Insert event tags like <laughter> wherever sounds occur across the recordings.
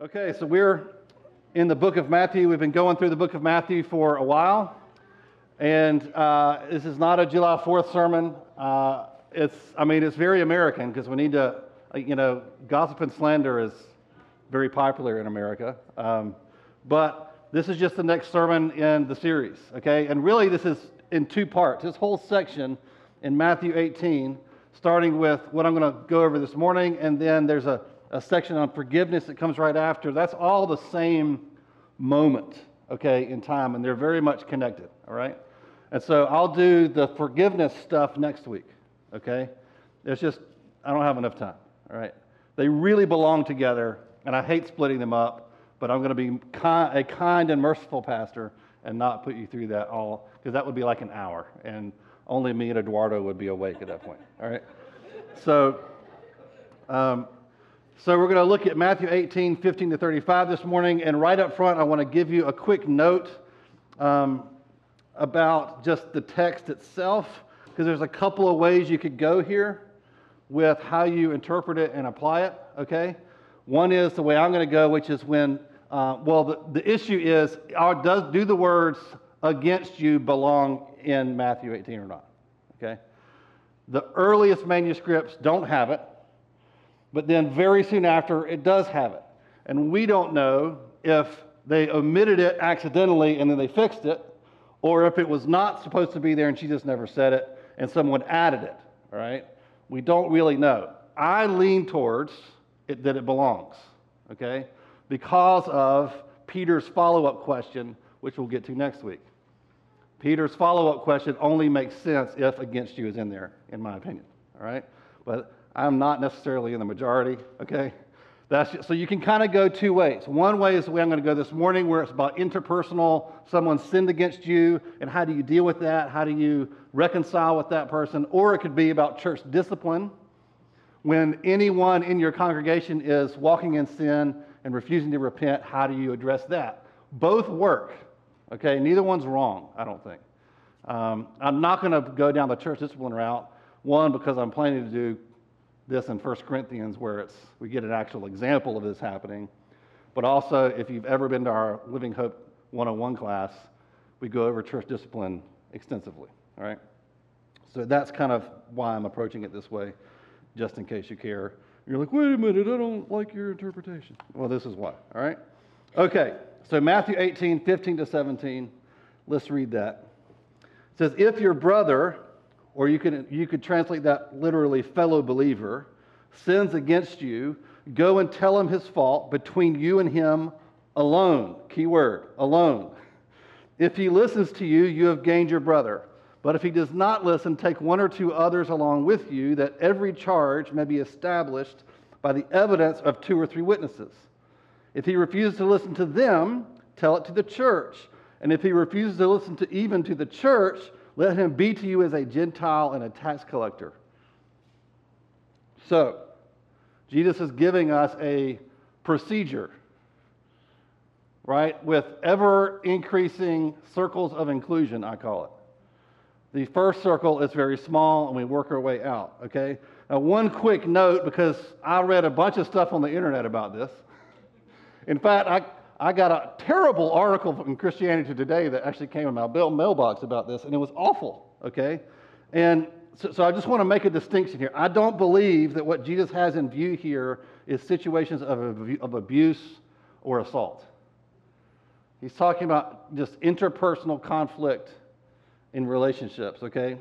Okay, so we're in the book of Matthew. We've been going through the book of Matthew for a while. And uh, this is not a July 4th sermon. Uh, it's, I mean, it's very American because we need to, you know, gossip and slander is very popular in America. Um, but this is just the next sermon in the series, okay? And really, this is in two parts. This whole section in Matthew 18, starting with what I'm going to go over this morning, and then there's a a section on forgiveness that comes right after. That's all the same moment, okay, in time, and they're very much connected, all right? And so I'll do the forgiveness stuff next week, okay? It's just, I don't have enough time, all right? They really belong together, and I hate splitting them up, but I'm going to be a kind and merciful pastor and not put you through that all, because that would be like an hour, and only me and Eduardo would be awake at that point, all right? So, um, so we're going to look at Matthew 18, 15 to 35 this morning. And right up front, I want to give you a quick note um, about just the text itself, because there's a couple of ways you could go here with how you interpret it and apply it, okay? One is the way I'm going to go, which is when, uh, well, the, the issue is are, does, do the words against you belong in Matthew 18 or not, okay? The earliest manuscripts don't have it. But then very soon after, it does have it. And we don't know if they omitted it accidentally and then they fixed it, or if it was not supposed to be there and she just never said it and someone added it, all right? We don't really know. I lean towards it, that it belongs, okay? Because of Peter's follow up question, which we'll get to next week. Peter's follow up question only makes sense if against you is in there, in my opinion, all right? But I'm not necessarily in the majority, okay? That's just, so you can kind of go two ways. One way is the way I'm going to go this morning, where it's about interpersonal, someone sinned against you, and how do you deal with that? How do you reconcile with that person? Or it could be about church discipline. When anyone in your congregation is walking in sin and refusing to repent, how do you address that? Both work, okay? Neither one's wrong, I don't think. Um, I'm not going to go down the church discipline route, one, because I'm planning to do this in 1 Corinthians where it's, we get an actual example of this happening. But also, if you've ever been to our Living Hope 101 class, we go over church discipline extensively, all right? So that's kind of why I'm approaching it this way, just in case you care. You're like, wait a minute, I don't like your interpretation. Well, this is why, all right? Okay, so Matthew 18, 15 to 17, let's read that. It says, If your brother or you could, you could translate that literally fellow believer, sins against you, go and tell him his fault between you and him alone. Key word, alone. If he listens to you, you have gained your brother. But if he does not listen, take one or two others along with you, that every charge may be established by the evidence of two or three witnesses. If he refuses to listen to them, tell it to the church. And if he refuses to listen to even to the church, let him be to you as a Gentile and a tax collector. So, Jesus is giving us a procedure, right, with ever increasing circles of inclusion, I call it. The first circle is very small, and we work our way out, okay? Now, one quick note because I read a bunch of stuff on the internet about this. In fact, I, I got a terrible article from Christianity Today that actually came in my mail mailbox about this, and it was awful, okay? And so, so, I just want to make a distinction here. I don't believe that what Jesus has in view here is situations of, of abuse or assault. He's talking about just interpersonal conflict in relationships, okay?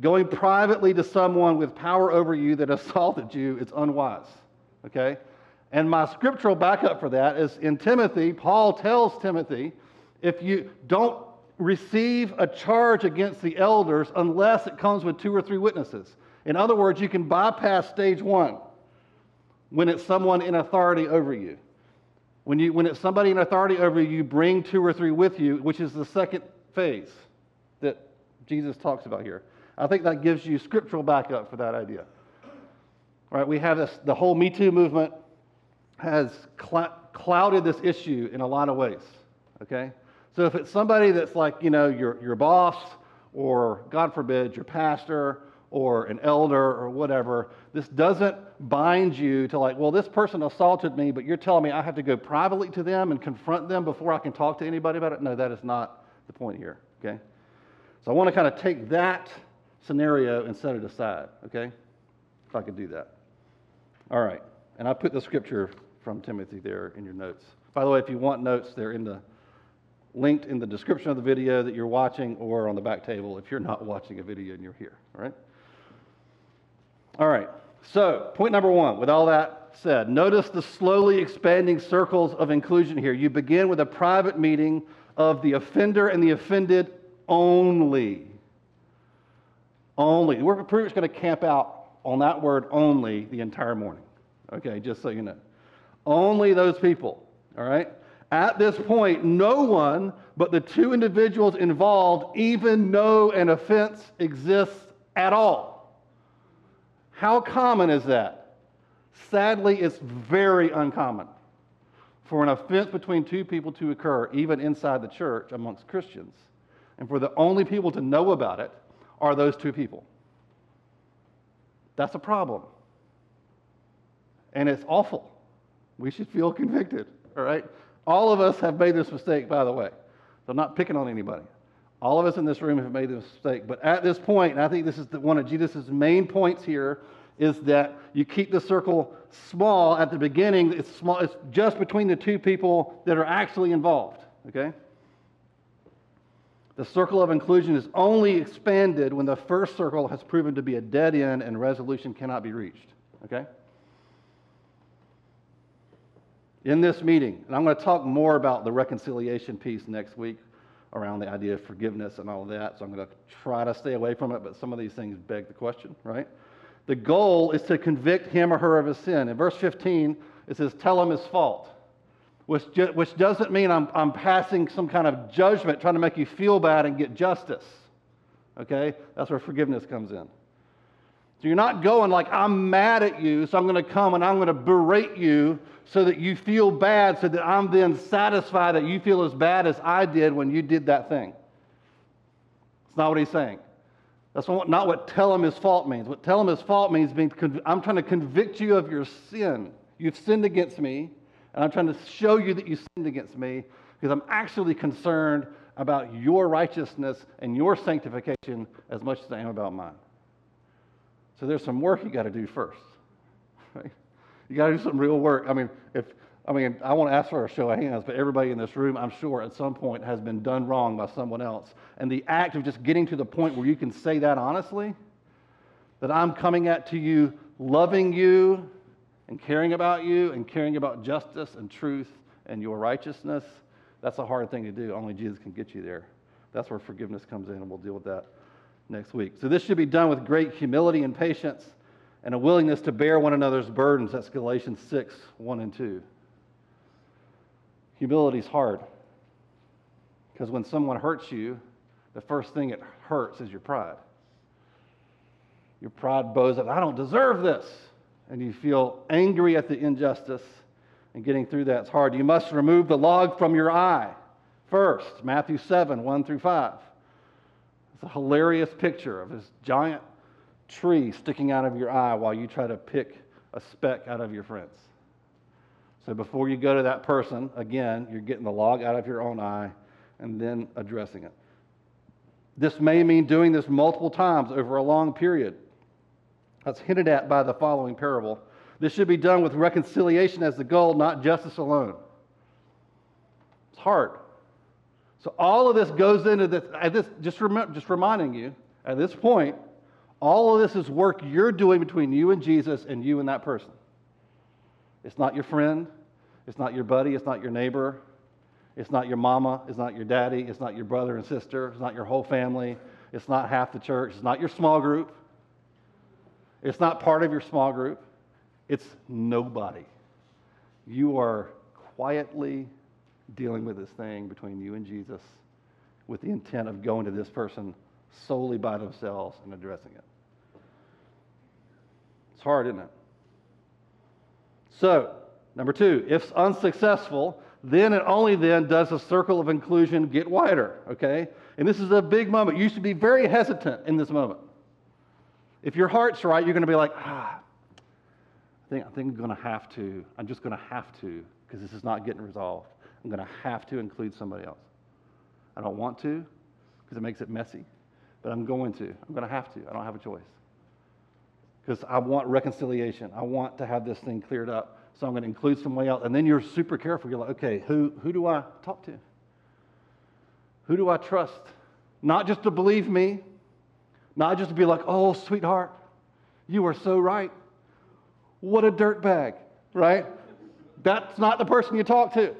Going privately to someone with power over you that <laughs> assaulted you is unwise, okay? And my scriptural backup for that is in Timothy, Paul tells Timothy, if you don't receive a charge against the elders unless it comes with two or three witnesses. In other words, you can bypass stage one when it's someone in authority over you. When, you, when it's somebody in authority over you, you bring two or three with you, which is the second phase that Jesus talks about here. I think that gives you scriptural backup for that idea. All right, we have this, the whole Me Too movement has cl- clouded this issue in a lot of ways. Okay? So if it's somebody that's like, you know, your, your boss, or God forbid, your pastor, or an elder or whatever. This doesn't bind you to, like, well, this person assaulted me, but you're telling me I have to go privately to them and confront them before I can talk to anybody about it. No, that is not the point here, okay? So I want to kind of take that scenario and set it aside, okay? If I could do that. All right. And I put the scripture from Timothy there in your notes. By the way, if you want notes, they're in the linked in the description of the video that you're watching or on the back table if you're not watching a video and you're here, all right? All right. So, point number 1, with all that said, notice the slowly expanding circles of inclusion here. You begin with a private meeting of the offender and the offended only. Only. We're pretty much going to camp out on that word only the entire morning. Okay, just so you know. Only those people, all right? At this point, no one but the two individuals involved even know an offense exists at all. How common is that? Sadly, it's very uncommon for an offense between two people to occur, even inside the church amongst Christians, and for the only people to know about it are those two people. That's a problem. And it's awful. We should feel convicted, all right? All of us have made this mistake, by the way. So I'm not picking on anybody. All of us in this room have made this mistake. But at this point, and I think this is the, one of Jesus' main points here, is that you keep the circle small at the beginning. It's small. It's just between the two people that are actually involved. Okay. The circle of inclusion is only expanded when the first circle has proven to be a dead end and resolution cannot be reached. Okay. In this meeting, and I'm going to talk more about the reconciliation piece next week around the idea of forgiveness and all of that. So I'm going to try to stay away from it, but some of these things beg the question, right? The goal is to convict him or her of his sin. In verse 15, it says, Tell him his fault, which, ju- which doesn't mean I'm, I'm passing some kind of judgment, trying to make you feel bad and get justice. Okay? That's where forgiveness comes in. So you're not going like, I'm mad at you, so I'm going to come and I'm going to berate you so that you feel bad, so that I'm then satisfied that you feel as bad as I did when you did that thing. It's not what he's saying. That's not what tell him his fault means. What tell him his fault means means I'm trying to convict you of your sin. You've sinned against me, and I'm trying to show you that you sinned against me because I'm actually concerned about your righteousness and your sanctification as much as I am about mine. So there's some work you got to do first. Right? You got to do some real work. I mean, if I mean, I want to ask for a show of hands, but everybody in this room, I'm sure, at some point has been done wrong by someone else. And the act of just getting to the point where you can say that honestly, that I'm coming at to you, loving you, and caring about you, and caring about justice and truth and your righteousness, that's a hard thing to do. Only Jesus can get you there. That's where forgiveness comes in, and we'll deal with that next week. So this should be done with great humility and patience and a willingness to bear one another's burdens. That's Galatians 6 1 and 2. Humility is hard because when someone hurts you, the first thing it hurts is your pride. Your pride bows up, I don't deserve this. And you feel angry at the injustice, and getting through that's hard. You must remove the log from your eye first. Matthew 7 1 through 5. It's a hilarious picture of this giant tree sticking out of your eye while you try to pick a speck out of your friend's. So before you go to that person, again, you're getting the log out of your own eye and then addressing it. This may mean doing this multiple times over a long period. That's hinted at by the following parable. This should be done with reconciliation as the goal, not justice alone. It's hard. So all of this goes into this. this just, rem- just reminding you, at this point, all of this is work you're doing between you and Jesus and you and that person. It's not your friend. It's not your buddy. It's not your neighbor. It's not your mama. It's not your daddy. It's not your brother and sister. It's not your whole family. It's not half the church. It's not your small group. It's not part of your small group. It's nobody. You are quietly dealing with this thing between you and Jesus with the intent of going to this person solely by themselves and addressing it. It's hard, isn't it? So, number two, if unsuccessful, then and only then does the circle of inclusion get wider, okay? And this is a big moment. You should be very hesitant in this moment. If your heart's right, you're going to be like, ah, I think, I think I'm going to have to. I'm just going to have to because this is not getting resolved. I'm going to have to include somebody else. I don't want to because it makes it messy, but I'm going to. I'm going to have to. I don't have a choice because I want reconciliation. I want to have this thing cleared up. So I'm going to include somebody else. And then you're super careful. You're like, okay, who, who do I talk to? Who do I trust? Not just to believe me, not just to be like, oh, sweetheart, you are so right. What a dirtbag, right? That's not the person you talk to,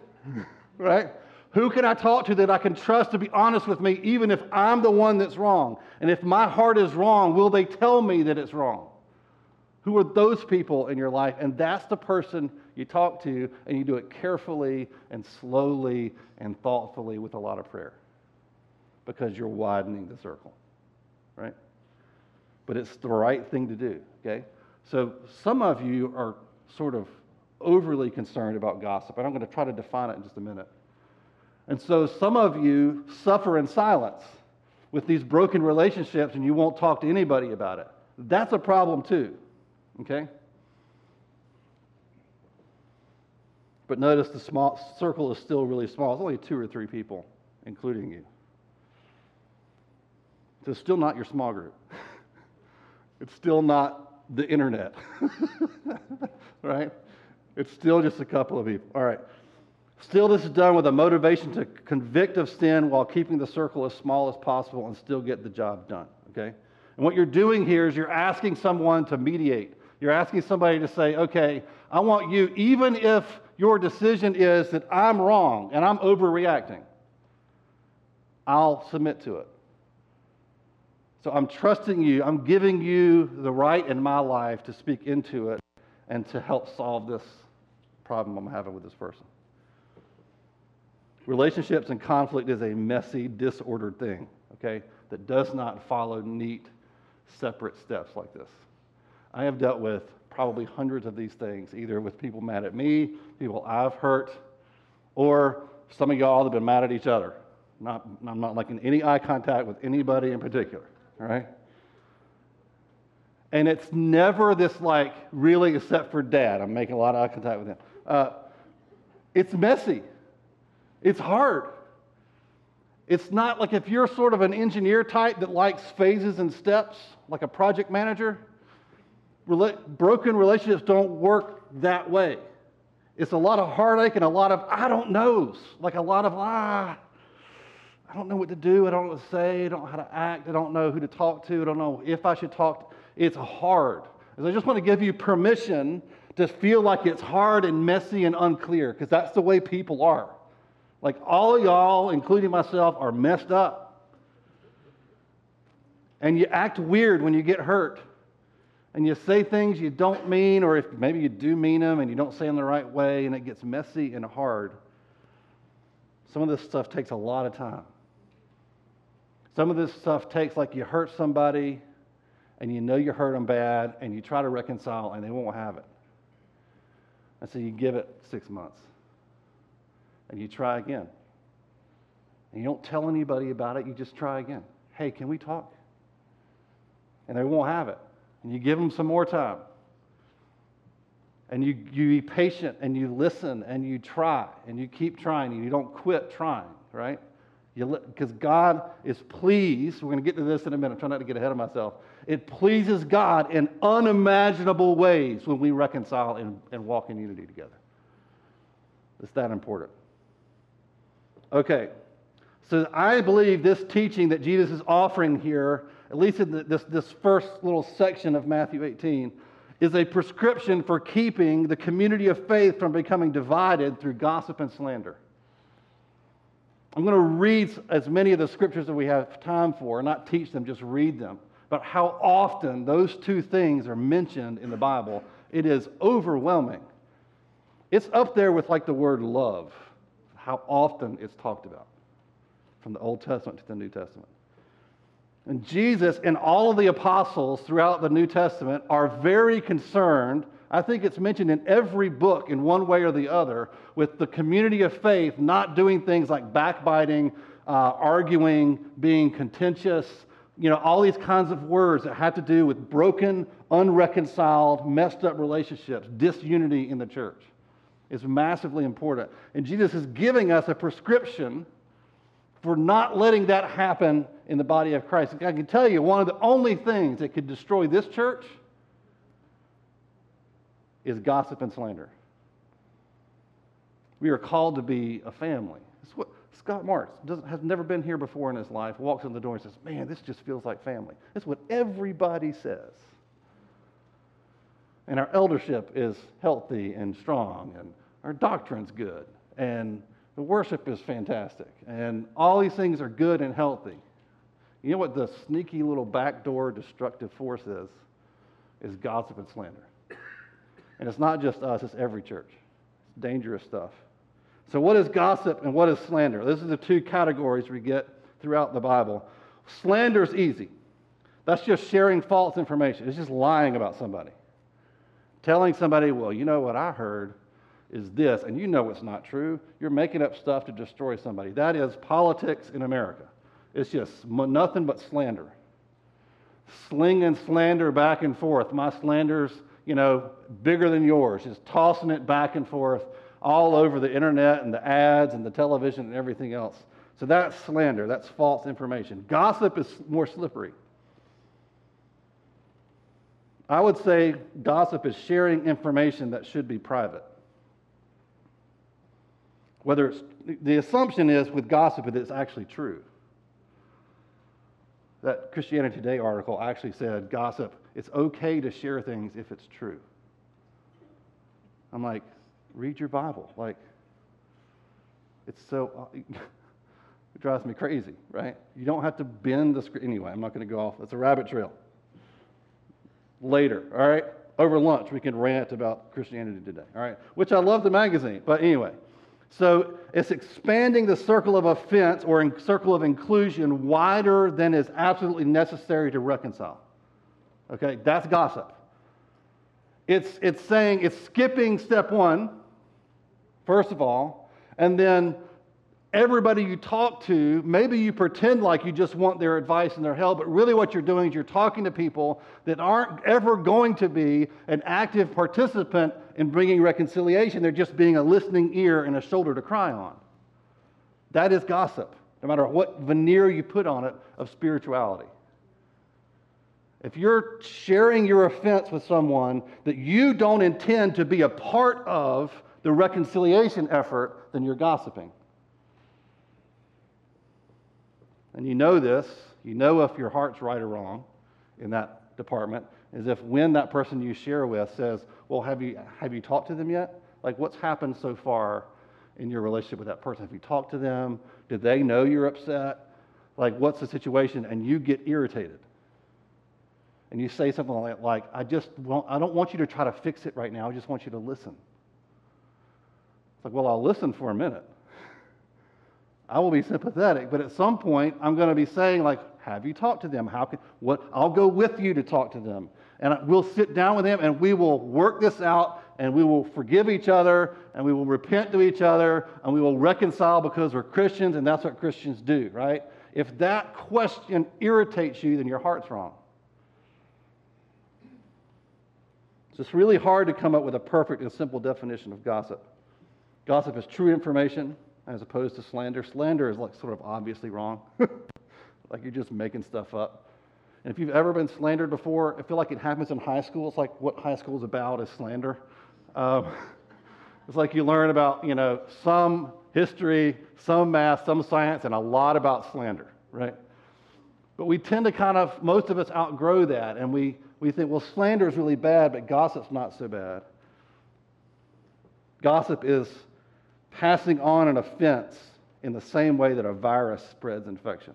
right? Who can I talk to that I can trust to be honest with me, even if I'm the one that's wrong? And if my heart is wrong, will they tell me that it's wrong? Who are those people in your life? And that's the person you talk to, and you do it carefully and slowly and thoughtfully with a lot of prayer because you're widening the circle, right? But it's the right thing to do, okay? So some of you are sort of overly concerned about gossip, and I'm going to try to define it in just a minute. And so some of you suffer in silence with these broken relationships, and you won't talk to anybody about it. That's a problem too. Okay? But notice the small circle is still really small. It's only two or three people, including you. So it's still not your small group. <laughs> it's still not the internet. <laughs> right? It's still just a couple of people. All right. Still, this is done with a motivation to convict of sin while keeping the circle as small as possible and still get the job done. Okay? And what you're doing here is you're asking someone to mediate. You're asking somebody to say, okay, I want you, even if your decision is that I'm wrong and I'm overreacting, I'll submit to it. So I'm trusting you. I'm giving you the right in my life to speak into it and to help solve this problem I'm having with this person. Relationships and conflict is a messy, disordered thing, okay, that does not follow neat, separate steps like this. I have dealt with probably hundreds of these things, either with people mad at me, people I've hurt, or some of y'all have been mad at each other. Not, I'm not liking any eye contact with anybody in particular, all right? And it's never this like, really, except for dad. I'm making a lot of eye contact with him. Uh, it's messy. It's hard. It's not like if you're sort of an engineer type that likes phases and steps, like a project manager, broken relationships don't work that way. It's a lot of heartache and a lot of I don't knows, like a lot of ah, I don't know what to do, I don't know what to say, I don't know how to act, I don't know who to talk to, I don't know if I should talk. It's hard. And I just want to give you permission to feel like it's hard and messy and unclear, because that's the way people are. Like all of y'all, including myself, are messed up. And you act weird when you get hurt and you say things you don't mean, or if maybe you do mean them and you don't say them the right way, and it gets messy and hard, some of this stuff takes a lot of time. Some of this stuff takes like you hurt somebody and you know you hurt them bad and you try to reconcile and they won't have it. And so you give it six months and you try again. And you don't tell anybody about it, you just try again. Hey, can we talk? And they won't have it and you give them some more time. And you, you be patient and you listen and you try and you keep trying and you don't quit trying, right? Because God is pleased. We're going to get to this in a minute. I'm trying not to get ahead of myself. It pleases God in unimaginable ways when we reconcile and, and walk in unity together. It's that important. Okay, so I believe this teaching that Jesus is offering here at least in the, this, this first little section of Matthew 18, is a prescription for keeping the community of faith from becoming divided through gossip and slander. I'm going to read as many of the scriptures that we have time for, not teach them, just read them. But how often those two things are mentioned in the Bible, it is overwhelming. It's up there with like the word love, how often it's talked about from the Old Testament to the New Testament. And Jesus and all of the apostles throughout the New Testament are very concerned. I think it's mentioned in every book in one way or the other with the community of faith not doing things like backbiting, uh, arguing, being contentious, you know, all these kinds of words that have to do with broken, unreconciled, messed up relationships, disunity in the church. It's massively important. And Jesus is giving us a prescription for not letting that happen in the body of Christ. I can tell you, one of the only things that could destroy this church is gossip and slander. We are called to be a family. That's what Scott Marks has never been here before in his life, walks in the door and says, Man, this just feels like family. That's what everybody says. And our eldership is healthy and strong, and our doctrine's good, and the worship is fantastic, and all these things are good and healthy. You know what the sneaky little backdoor destructive force is? Is gossip and slander. And it's not just us, it's every church. It's dangerous stuff. So, what is gossip and what is slander? These are the two categories we get throughout the Bible. Slander is easy. That's just sharing false information. It's just lying about somebody. Telling somebody, well, you know what I heard is this, and you know it's not true. You're making up stuff to destroy somebody. That is politics in America. It's just nothing but slander. Sling and slander back and forth. My slander's, you know, bigger than yours. Just tossing it back and forth all over the internet and the ads and the television and everything else. So that's slander, that's false information. Gossip is more slippery. I would say gossip is sharing information that should be private. Whether it's the assumption is with gossip that it's actually true. That Christianity Today article actually said gossip, it's okay to share things if it's true. I'm like, read your Bible. Like, it's so, uh, <laughs> it drives me crazy, right? You don't have to bend the script. Anyway, I'm not going to go off. It's a rabbit trail. Later, all right? Over lunch, we can rant about Christianity today, all right? Which I love the magazine, but anyway. So it's expanding the circle of offense or in circle of inclusion wider than is absolutely necessary to reconcile. Okay, that's gossip. It's, it's saying, it's skipping step one first of all, and then everybody you talk to, maybe you pretend like you just want their advice and their help, but really what you're doing is you're talking to people that aren't ever going to be an active participant in bringing reconciliation. They're just being a listening ear and a shoulder to cry on. That is gossip, no matter what veneer you put on it of spirituality. If you're sharing your offense with someone that you don't intend to be a part of, the reconciliation effort, than you're gossiping. And you know this, you know if your heart's right or wrong in that department, is if when that person you share with says, Well, have you, have you talked to them yet? Like, what's happened so far in your relationship with that person? Have you talked to them? Did they know you're upset? Like, what's the situation? And you get irritated. And you say something like, like I just want, I don't want you to try to fix it right now. I just want you to listen. It's like, well, I'll listen for a minute. I will be sympathetic, but at some point, I'm going to be saying, like, have you talked to them? How can, what, I'll go with you to talk to them. And we'll sit down with them and we will work this out and we will forgive each other and we will repent to each other and we will reconcile because we're Christians and that's what Christians do, right? If that question irritates you, then your heart's wrong. So it's really hard to come up with a perfect and simple definition of gossip. Gossip is true information as opposed to slander. Slander is like sort of obviously wrong, <laughs> like you're just making stuff up. And if you've ever been slandered before, I feel like it happens in high school. It's like what high school is about is slander. Um, <laughs> it's like you learn about, you know, some history, some math, some science, and a lot about slander, right? But we tend to kind of, most of us outgrow that, and we, we think, well, slander is really bad, but gossip's not so bad. Gossip is passing on an offense in the same way that a virus spreads infection.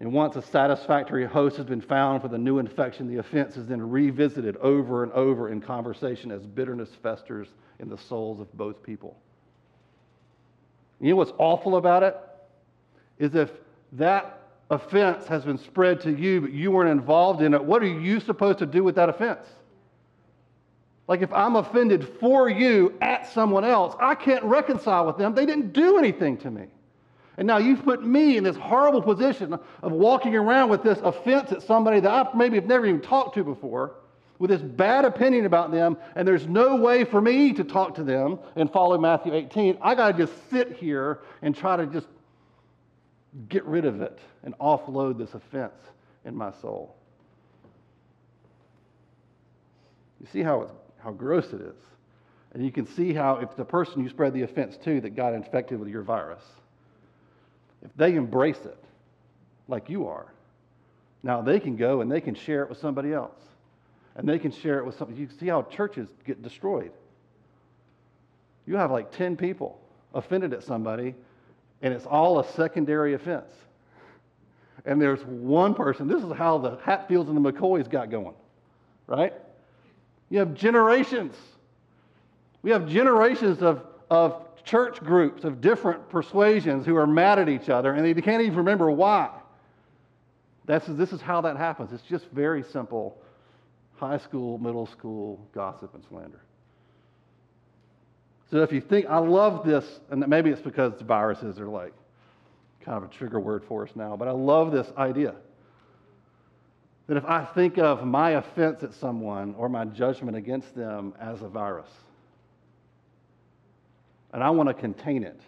And once a satisfactory host has been found for the new infection, the offense is then revisited over and over in conversation as bitterness festers in the souls of both people. You know what's awful about it? Is if that offense has been spread to you, but you weren't involved in it, what are you supposed to do with that offense? Like if I'm offended for you at someone else, I can't reconcile with them. They didn't do anything to me. And now you've put me in this horrible position of walking around with this offense at somebody that I maybe have never even talked to before, with this bad opinion about them, and there's no way for me to talk to them and follow Matthew 18. I got to just sit here and try to just get rid of it and offload this offense in my soul. You see how, how gross it is. And you can see how, if the person you spread the offense to that got infected with your virus, if they embrace it like you are, now they can go and they can share it with somebody else. And they can share it with somebody. You see how churches get destroyed. You have like 10 people offended at somebody, and it's all a secondary offense. And there's one person. This is how the Hatfields and the McCoys got going, right? You have generations. We have generations of, of church groups of different persuasions who are mad at each other and they can't even remember why. That's, this is how that happens. It's just very simple high school, middle school gossip and slander. So if you think, I love this, and maybe it's because the viruses are like kind of a trigger word for us now, but I love this idea that if I think of my offense at someone or my judgment against them as a virus, and I want to contain it.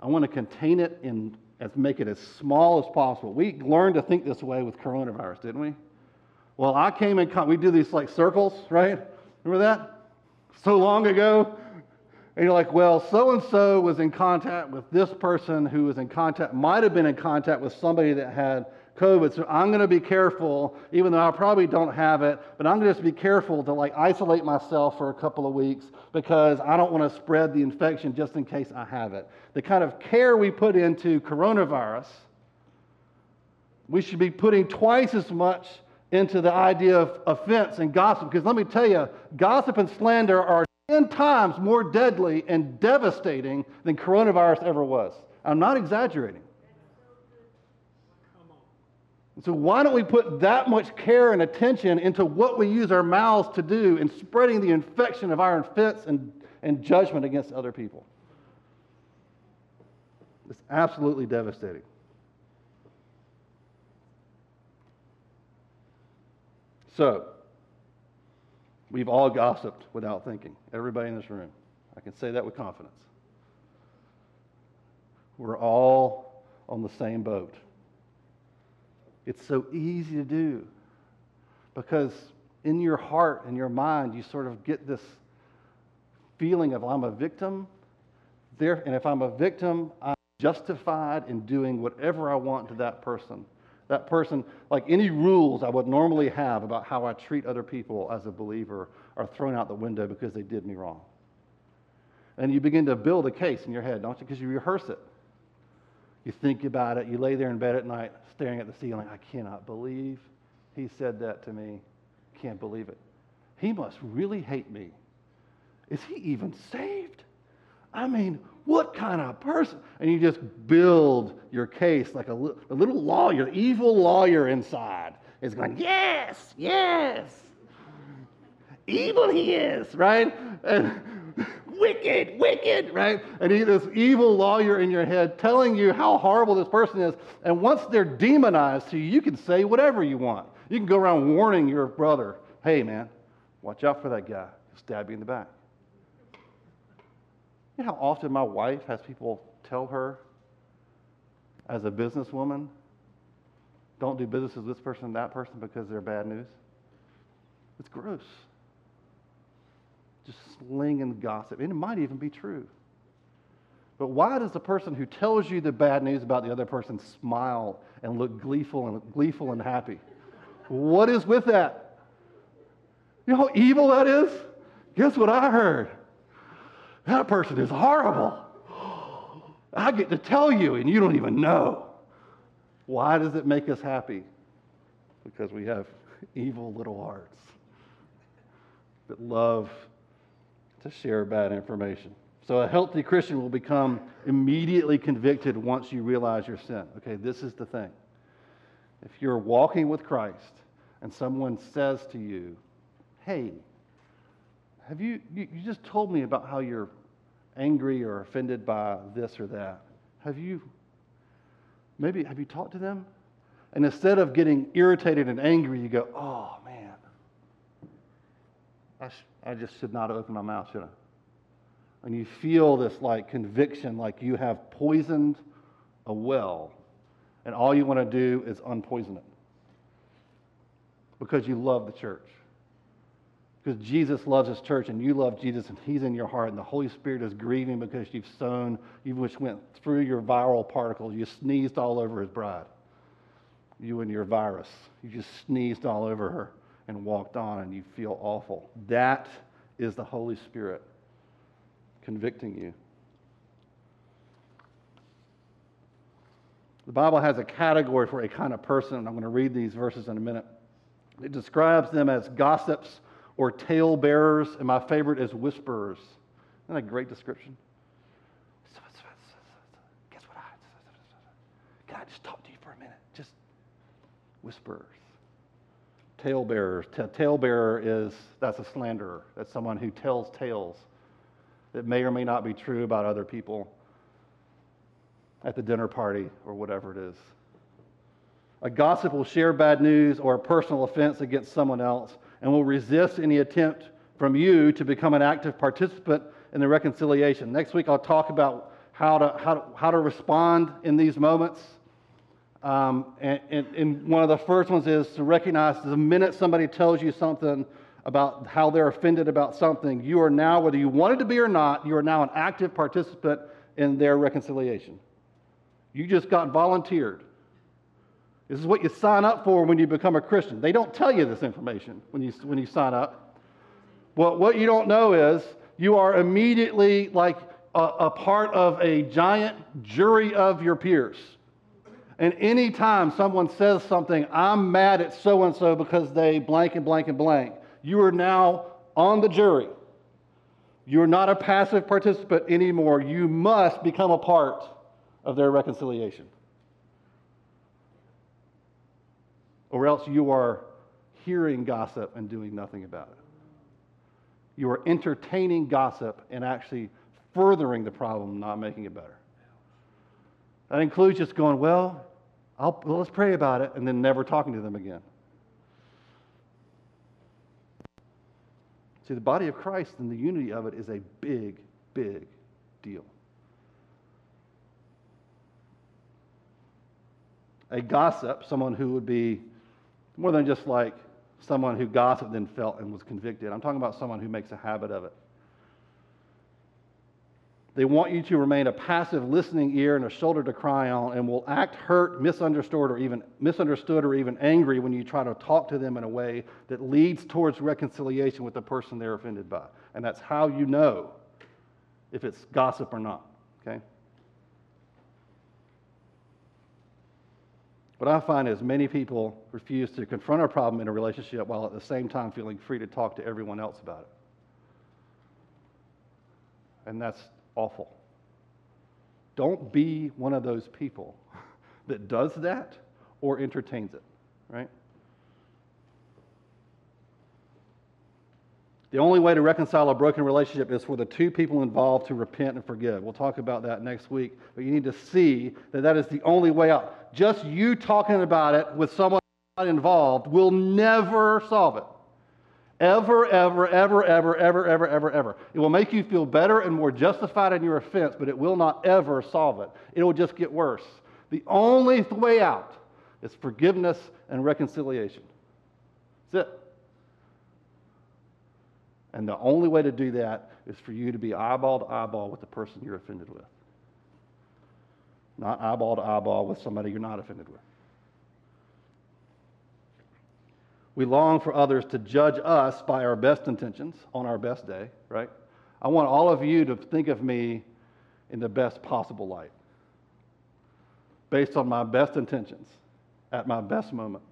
I want to contain it and make it as small as possible. We learned to think this way with coronavirus, didn't we? Well, I came in, we do these like circles, right? Remember that? So long ago. And you're like, well, so and so was in contact with this person who was in contact, might have been in contact with somebody that had COVID. So I'm going to be careful, even though I probably don't have it, but I'm going to just be careful to like isolate myself for a couple of weeks because I don't want to spread the infection just in case I have it. The kind of care we put into coronavirus, we should be putting twice as much into the idea of offense and gossip. Because let me tell you, gossip and slander are 10 times more deadly and devastating than coronavirus ever was. I'm not exaggerating. So, why don't we put that much care and attention into what we use our mouths to do in spreading the infection of our offense and, and judgment against other people? It's absolutely devastating. So, we've all gossiped without thinking. Everybody in this room. I can say that with confidence. We're all on the same boat. It's so easy to do because in your heart and your mind, you sort of get this feeling of I'm a victim. There, and if I'm a victim, I'm justified in doing whatever I want to that person. That person, like any rules I would normally have about how I treat other people as a believer, are thrown out the window because they did me wrong. And you begin to build a case in your head, don't you? Because you rehearse it. You think about it. You lay there in bed at night staring at the ceiling. I cannot believe he said that to me. Can't believe it. He must really hate me. Is he even saved? I mean, what kind of person? And you just build your case like a, a little lawyer, evil lawyer inside is going, yes, yes. Evil he is, right? And wicked, wicked, right? And he, this evil lawyer in your head telling you how horrible this person is. And once they're demonized to you, you can say whatever you want. You can go around warning your brother, hey, man, watch out for that guy. He'll stab you in the back. You know how often my wife has people tell her, as a businesswoman, don't do business with this person and that person because they're bad news? It's gross just slinging gossip. And it might even be true. But why does the person who tells you the bad news about the other person smile and look gleeful and gleeful and happy? What is with that? You know how evil that is? Guess what I heard? That person is horrible. I get to tell you, and you don't even know. Why does it make us happy? Because we have evil little hearts that love to share bad information. So a healthy Christian will become immediately convicted once you realize your sin. Okay, this is the thing. If you're walking with Christ and someone says to you, hey, have you, you, you just told me about how you're angry or offended by this or that. Have you maybe have you talked to them? And instead of getting irritated and angry, you go, oh man, I, I just should not open my mouth, should I? And you feel this like conviction, like you have poisoned a well, and all you want to do is unpoison it because you love the church. Because Jesus loves his church and you love Jesus and he's in your heart and the Holy Spirit is grieving because you've sown, you just went through your viral particles, you sneezed all over his bride. You and your virus. You just sneezed all over her and walked on and you feel awful. That is the Holy Spirit convicting you. The Bible has a category for a kind of person, and I'm going to read these verses in a minute. It describes them as gossips or tale bearers, and my favorite is whisperers. Isn't that a great description? Guess what I. Can I just talk to you for a minute? Just whisperers. Tale bearers. Tale bearer is that's a slanderer. That's someone who tells tales that may or may not be true about other people at the dinner party or whatever it is. A gossip will share bad news or a personal offense against someone else and will resist any attempt from you to become an active participant in the reconciliation. Next week, I'll talk about how to, how to, how to respond in these moments. Um, and, and, and one of the first ones is to recognize the minute somebody tells you something about how they're offended about something, you are now, whether you wanted to be or not, you are now an active participant in their reconciliation. You just got volunteered. This is what you sign up for when you become a Christian. They don't tell you this information when you, when you sign up. But what you don't know is you are immediately like a, a part of a giant jury of your peers. And anytime someone says something, I'm mad at so and so because they blank and blank and blank, you are now on the jury. You are not a passive participant anymore. You must become a part of their reconciliation. Or else you are hearing gossip and doing nothing about it. You are entertaining gossip and actually furthering the problem, not making it better. That includes just going, well, well, let's pray about it, and then never talking to them again. See, the body of Christ and the unity of it is a big, big deal. A gossip, someone who would be more than just like someone who gossiped and felt and was convicted. I'm talking about someone who makes a habit of it. They want you to remain a passive listening ear and a shoulder to cry on and will act hurt, misunderstood, or even misunderstood or even angry when you try to talk to them in a way that leads towards reconciliation with the person they're offended by. And that's how you know if it's gossip or not. Okay? What I find is many people refuse to confront a problem in a relationship while at the same time feeling free to talk to everyone else about it. And that's awful. Don't be one of those people <laughs> that does that or entertains it, right? The only way to reconcile a broken relationship is for the two people involved to repent and forgive. We'll talk about that next week, but you need to see that that is the only way out. Just you talking about it with someone involved will never solve it. Ever, ever, ever, ever, ever, ever, ever, ever. It will make you feel better and more justified in your offense, but it will not ever solve it. It will just get worse. The only way out is forgiveness and reconciliation. That's it. And the only way to do that is for you to be eyeball to eyeball with the person you're offended with, not eyeball to eyeball with somebody you're not offended with. We long for others to judge us by our best intentions on our best day, right? I want all of you to think of me in the best possible light, based on my best intentions at my best moment.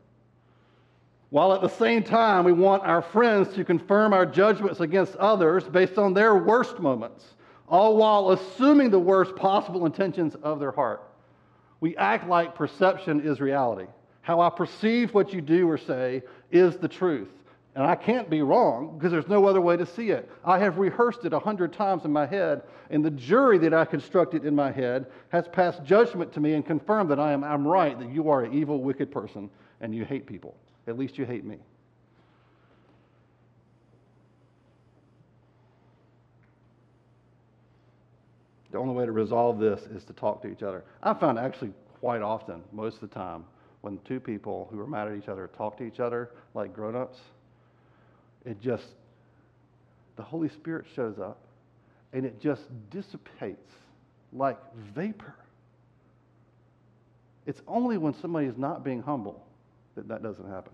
While at the same time, we want our friends to confirm our judgments against others based on their worst moments, all while assuming the worst possible intentions of their heart. We act like perception is reality. How I perceive what you do or say is the truth. And I can't be wrong because there's no other way to see it. I have rehearsed it a hundred times in my head, and the jury that I constructed in my head has passed judgment to me and confirmed that I am I'm right, that you are an evil, wicked person and you hate people. At least you hate me. The only way to resolve this is to talk to each other. I found actually quite often, most of the time, when two people who are mad at each other talk to each other like grown ups, it just, the Holy Spirit shows up and it just dissipates like vapor. It's only when somebody is not being humble that that doesn't happen.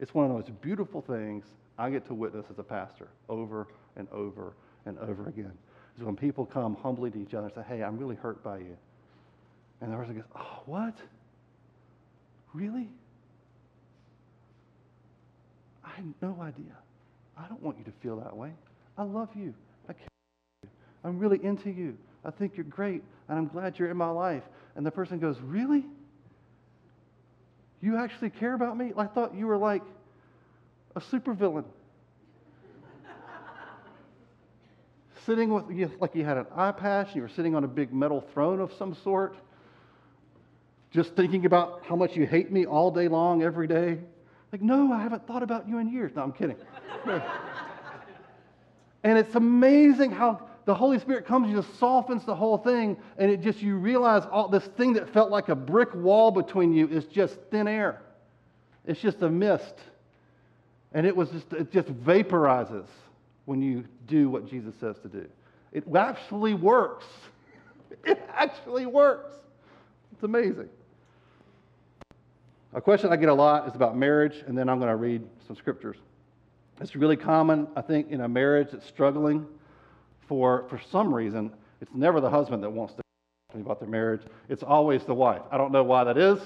It's one of the most beautiful things I get to witness as a pastor over and over and over again. Is when people come humbly to each other and say, Hey, I'm really hurt by you. And the person goes, Oh, what? Really? I had no idea. I don't want you to feel that way. I love you. I care you. I'm really into you. I think you're great, and I'm glad you're in my life. And the person goes, Really? You actually care about me? I thought you were like a supervillain. <laughs> sitting with you like you had an eye patch, and you were sitting on a big metal throne of some sort, just thinking about how much you hate me all day long, every day. Like, no, I haven't thought about you in years. No, I'm kidding. <laughs> and it's amazing how the Holy Spirit comes and just softens the whole thing, and it just you realize all this thing that felt like a brick wall between you is just thin air. It's just a mist. And it was just it just vaporizes when you do what Jesus says to do. It actually works. <laughs> It actually works. It's amazing. A question I get a lot is about marriage, and then I'm going to read some scriptures. It's really common, I think, in a marriage that's struggling for, for some reason, it's never the husband that wants to talk to me about their marriage. It's always the wife. I don't know why that is.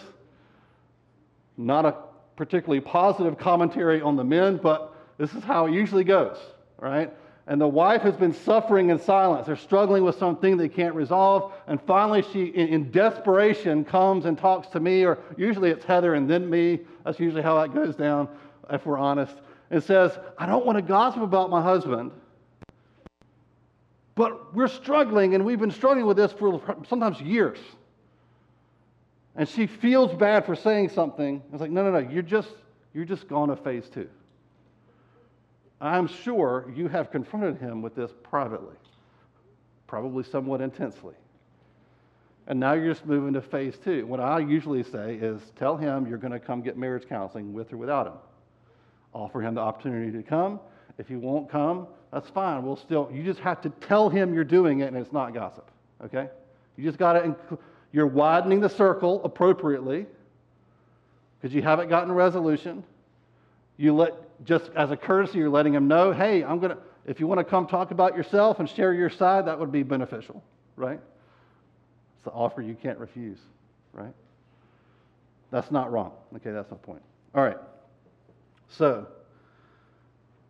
Not a particularly positive commentary on the men, but this is how it usually goes, right? And the wife has been suffering in silence. They're struggling with something they can't resolve. And finally, she, in, in, desperation, comes and talks to me, or usually it's Heather and then me. That's usually how that goes down, if we're honest. And says, I don't want to gossip about my husband, but we're struggling, and we've been struggling with this for sometimes years. And she feels bad for saying something. It's like, no, no, no, you're just, you're just gone to phase two. I'm sure you have confronted him with this privately, probably somewhat intensely. And now you're just moving to phase two. What I usually say is tell him you're going to come get marriage counseling with or without him. Offer him the opportunity to come. If he won't come, that's fine. We'll still, you just have to tell him you're doing it and it's not gossip, okay? You just got to, you're widening the circle appropriately because you haven't gotten resolution. You let, just as a courtesy, you're letting them know, hey, I'm going to, if you want to come talk about yourself and share your side, that would be beneficial, right? It's the offer you can't refuse, right? That's not wrong. Okay, that's my point. All right. So,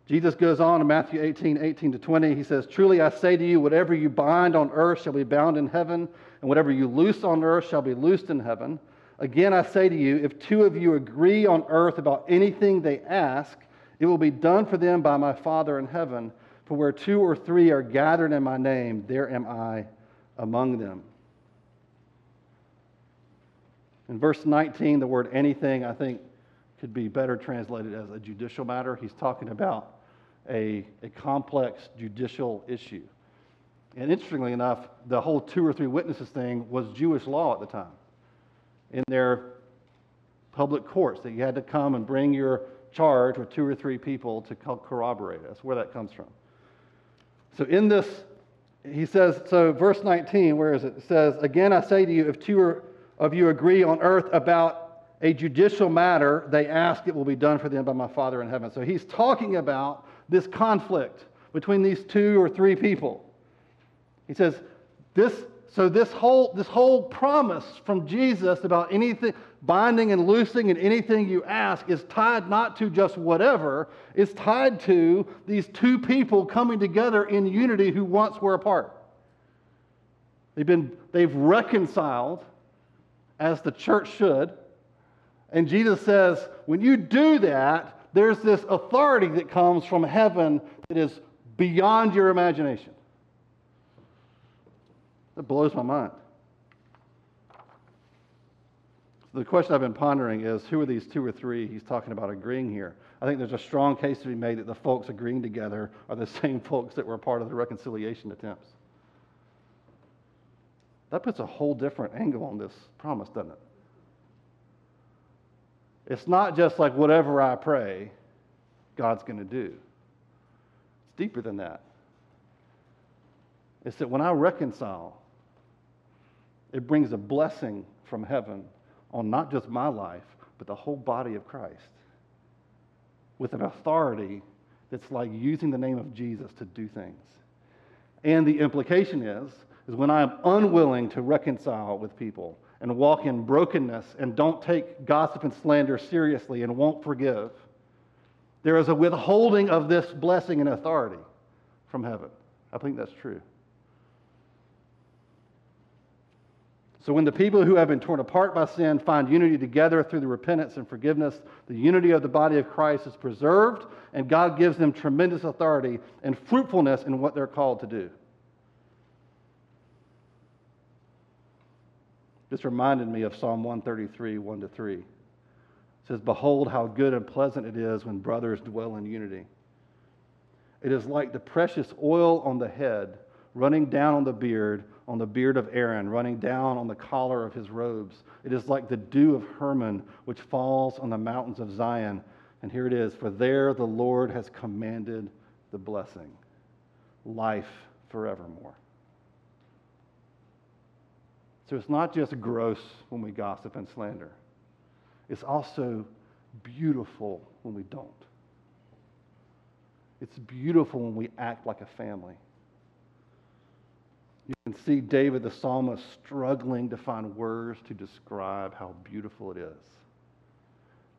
Jesus goes on in Matthew 18, 18 to 20. He says, Truly I say to you, whatever you bind on earth shall be bound in heaven, and whatever you loose on earth shall be loosed in heaven. Again, I say to you, if two of you agree on earth about anything they ask, it will be done for them by my Father in heaven. For where two or three are gathered in my name, there am I among them. In verse 19, the word anything, I think, could be better translated as a judicial matter. He's talking about a, a complex judicial issue. And interestingly enough, the whole two or three witnesses thing was Jewish law at the time. In their public courts, that you had to come and bring your charge with two or three people to corroborate it. That's where that comes from. So in this, he says, so verse 19, where is it? It says, Again, I say to you, if two of you agree on earth about a judicial matter, they ask it will be done for them by my Father in heaven. So he's talking about this conflict between these two or three people. He says, this, so this whole, this whole promise from Jesus about anything, binding and loosing and anything you ask is tied not to just whatever, it's tied to these two people coming together in unity who once were apart. They've been, they've reconciled as the church should. And Jesus says, when you do that, there's this authority that comes from heaven that is beyond your imagination. That blows my mind. The question I've been pondering is who are these two or three he's talking about agreeing here? I think there's a strong case to be made that the folks agreeing together are the <laughs> same folks that were part of the reconciliation attempts. That puts a whole different angle on this promise, doesn't it? It's not just like whatever I pray, God's going to do. It's deeper than that. It's that when I reconcile, it brings a blessing from heaven on not just my life, but the whole body of Christ with an authority that's like using the name of Jesus to do things. And the implication is, is when I'm unwilling to reconcile with people and walk in brokenness and don't take gossip and slander seriously and won't forgive, there is a withholding of this blessing and authority from heaven. I think that's true. So, when the people who have been torn apart by sin find unity together through the repentance and forgiveness, the unity of the body of Christ is preserved, and God gives them tremendous authority and fruitfulness in what they're called to do. This reminded me of Psalm 133, 1 to 3. It says, Behold, how good and pleasant it is when brothers dwell in unity. It is like the precious oil on the head running down on the beard on the beard of Aaron, running down on the collar of his robes. It is like the dew of Hermon, which falls on the mountains of Zion. And here it is For there the Lord has commanded the blessing, life forevermore. So it's not just gross when we gossip and slander, it's also beautiful when we don't. It's beautiful when we act like a family. You can see David the psalmist struggling to find words to describe how beautiful it is.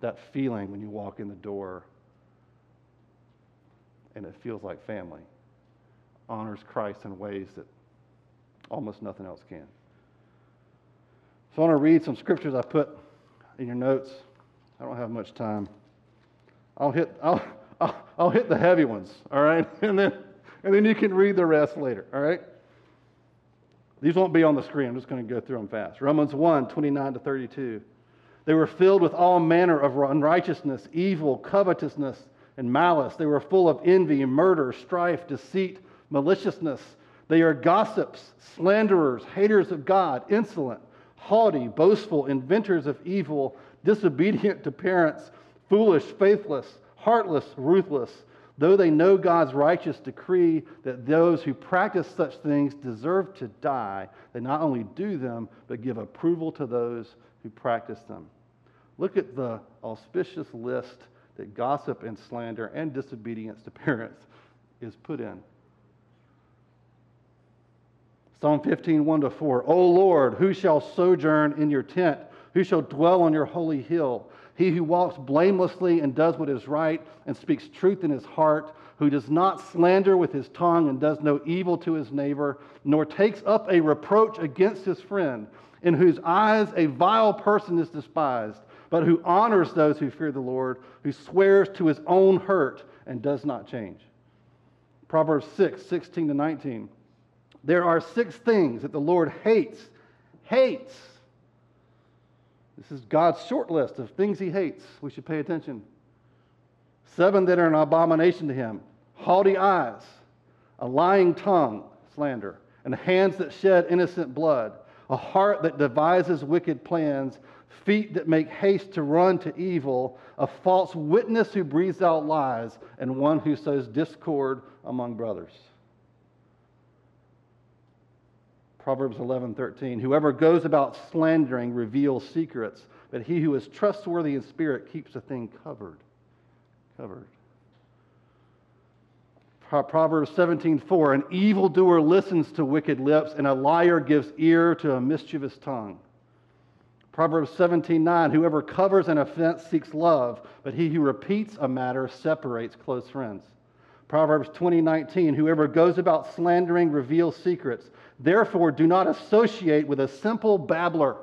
That feeling when you walk in the door and it feels like family honors Christ in ways that almost nothing else can. So I want to read some scriptures I put in your notes. I don't have much time. I'll hit, <laughs> I'll, I'll, I'll hit the heavy ones, all right? <laughs> And then, and then you can read the rest later, all right? These won't be on the screen. I'm just going to go through them fast. Romans 1 29 to 32. They were filled with all manner of unrighteousness, evil, covetousness, and malice. They were full of envy, murder, strife, deceit, maliciousness. They are gossips, slanderers, haters of God, insolent, haughty, boastful, inventors of evil, disobedient to parents, foolish, faithless, heartless, ruthless though they know God's righteous decree that those who practice such things deserve to die, they not only do them, but give approval to those who practice them. Look at the auspicious list that gossip and slander and disobedience to parents is put in. Psalm 15, 1 to 4. O Lord, who shall sojourn in your tent? Who shall dwell on your holy hill? He who walks blamelessly and does what is right and speaks truth in his heart, who does not slander with his tongue and does no evil to his neighbor, nor takes up a reproach against his friend, in whose eyes a vile person is despised, but who honors those who fear the Lord, who swears to his own hurt and does not change. Proverbs 6, 16 to 19. There are six things that the Lord hates, hates this is God's short list of things he hates. We should pay attention. Seven that are an abomination to him haughty eyes, a lying tongue, slander, and hands that shed innocent blood, a heart that devises wicked plans, feet that make haste to run to evil, a false witness who breathes out lies, and one who sows discord among brothers. Proverbs 11:13. Whoever goes about slandering reveals secrets, but he who is trustworthy in spirit keeps a thing covered. Covered. Proverbs 17:4. An evildoer listens to wicked lips, and a liar gives ear to a mischievous tongue. Proverbs 17:9. Whoever covers an offense seeks love, but he who repeats a matter separates close friends. Proverbs 20:19. Whoever goes about slandering reveals secrets, Therefore, do not associate with a simple babbler.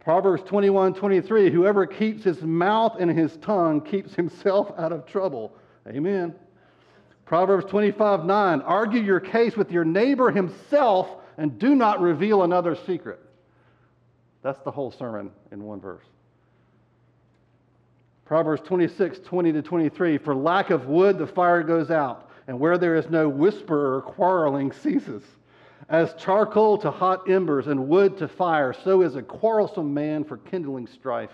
Proverbs 21 23, whoever keeps his mouth and his tongue keeps himself out of trouble. Amen. Proverbs 25 9, argue your case with your neighbor himself and do not reveal another's secret. That's the whole sermon in one verse. Proverbs 26 20 to 23, for lack of wood the fire goes out, and where there is no whisperer, quarreling ceases. As charcoal to hot embers and wood to fire, so is a quarrelsome man for kindling strife.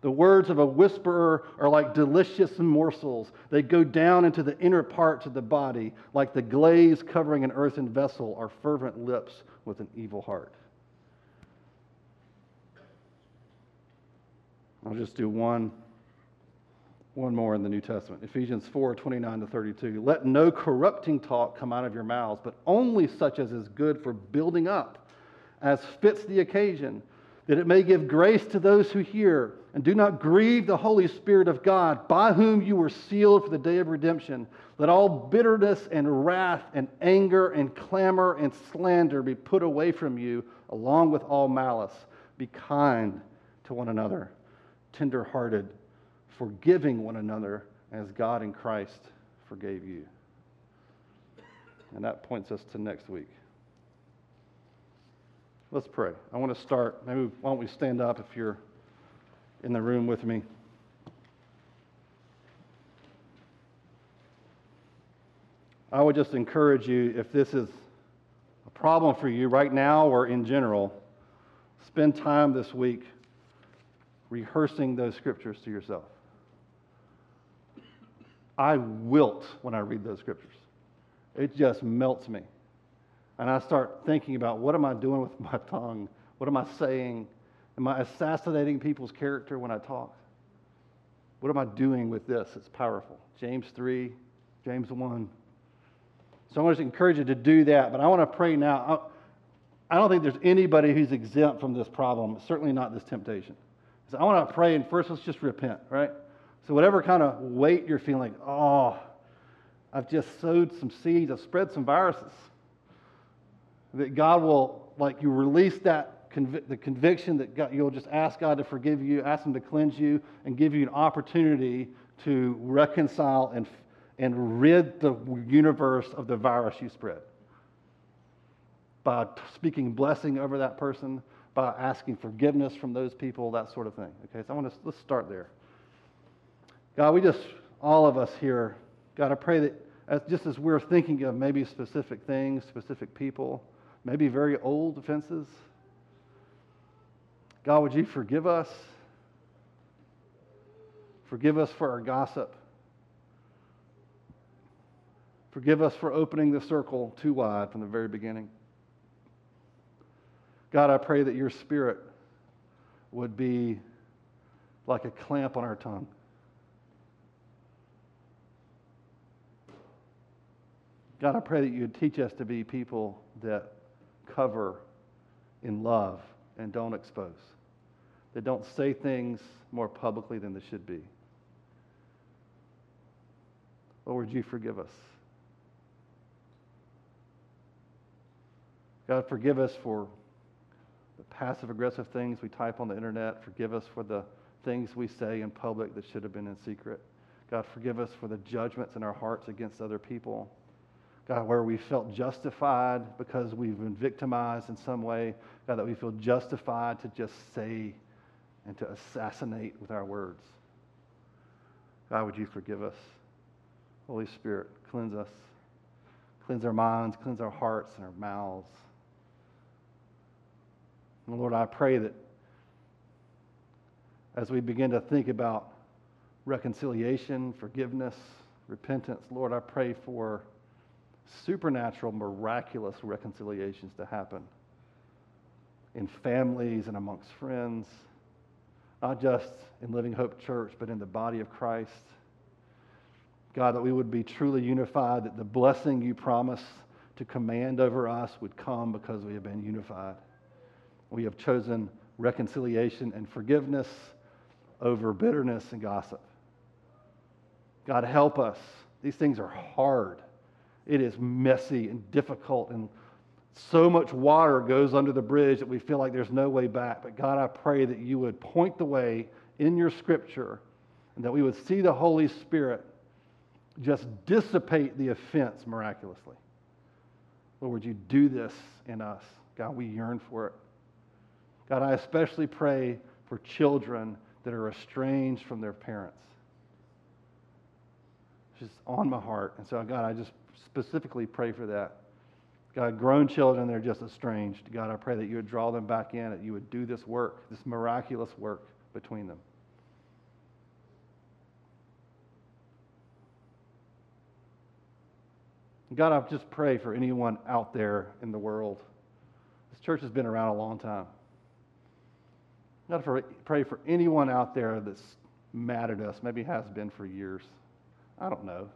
The words of a whisperer are like delicious morsels. They go down into the inner parts of the body, like the glaze covering an earthen vessel, are fervent lips with an evil heart. I'll just do one, one more in the New Testament. Ephesians 4 29 to 32. Let no corrupting talk come out of your mouths, but only such as is good for building up, as fits the occasion that it may give grace to those who hear. And do not grieve the Holy Spirit of God, by whom you were sealed for the day of redemption. Let all bitterness and wrath and anger and clamor and slander be put away from you, along with all malice. Be kind to one another, tenderhearted, forgiving one another, as God in Christ forgave you. And that points us to next week. Let's pray. I want to start. Maybe why don't we stand up if you're in the room with me? I would just encourage you, if this is a problem for you right now or in general, spend time this week rehearsing those scriptures to yourself. I wilt when I read those scriptures. It just melts me and I start thinking about what am I doing with my tongue? What am I saying? Am I assassinating people's character when I talk? What am I doing with this? It's powerful. James 3, James 1. So I want to encourage you to do that, but I want to pray now. I don't think there's anybody who's exempt from this problem, certainly not this temptation. So I want to pray, and first let's just repent, right? So whatever kind of weight you're feeling, oh, I've just sowed some seeds, I've spread some viruses that God will, like, you release that conv- the conviction that God, you'll just ask God to forgive you, ask Him to cleanse you, and give you an opportunity to reconcile and, and rid the universe of the virus you spread by speaking blessing over that person, by asking forgiveness from those people, that sort of thing. Okay, so I want to let's start there. God, we just all of us here, God, I pray that as, just as we're thinking of maybe specific things, specific people, maybe very old offenses. God, would you forgive us? Forgive us for our gossip. Forgive us for opening the circle too wide from the very beginning. God, I pray that your spirit would be like a clamp on our tongue. God, I pray that you would teach us to be people that cover in love and don't expose, that don't say things more publicly than they should be. Lord, would you forgive us? God, forgive us for the passive aggressive things we type on the internet. Forgive us for the things we say in public that should have been in secret. God, forgive us for the judgments in our hearts against other people. God, where we felt justified because we've been victimized in some way. God, that we feel justified to just say and to assassinate with our words. God, would you forgive us? Holy Spirit, cleanse us. Cleanse our minds, cleanse our hearts and our mouths. And Lord, I pray that as we begin to think about reconciliation, forgiveness, repentance, Lord, I pray for supernatural, miraculous reconciliations to happen in families and amongst friends, not just in Living Hope Church, but in the body of Christ. God, that we would be truly unified, that the blessing you promise to command over us would come because we have been unified. We have chosen reconciliation and forgiveness over bitterness and gossip. God, help us. These things are hard. It is messy and difficult and so much water goes under the bridge that we feel like there's no way back. But God, I pray that you would point the way in your scripture and that we would see the Holy Spirit just dissipate the offense miraculously. Lord, would you do this in us? God, we yearn for it. God, I especially pray for children that are estranged from their parents. It's just on my heart. And so, God, I just specifically pray for that. God, grown children, they're just estranged. God, I pray that you would draw them back in, that you would do this work, this miraculous work between them. God, I just pray for anyone out there in the world. This church has been around a long time. God, I pray for anyone out there that's mad at us, maybe has been for years. I don't know.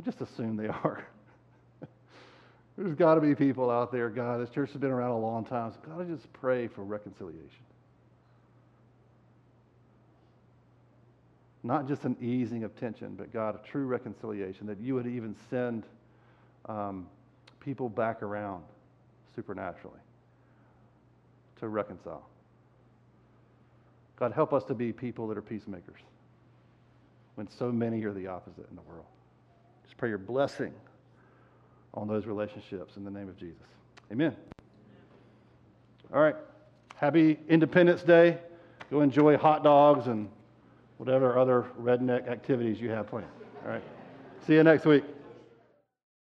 I just assume they are. <laughs> There's got to be people out there, God. This church has been around a long time. So God, I just pray for reconciliation. Not just an easing of tension, but God, a true reconciliation, that you would even send um, people back around supernaturally to reconcile. God, help us to be people that are peacemakers when so many are the opposite in the world. Just pray your blessing on those relationships in the name of Jesus. Amen. All right. Happy Independence Day. Go enjoy hot dogs and whatever other redneck activities you have planned. All right. See you next week.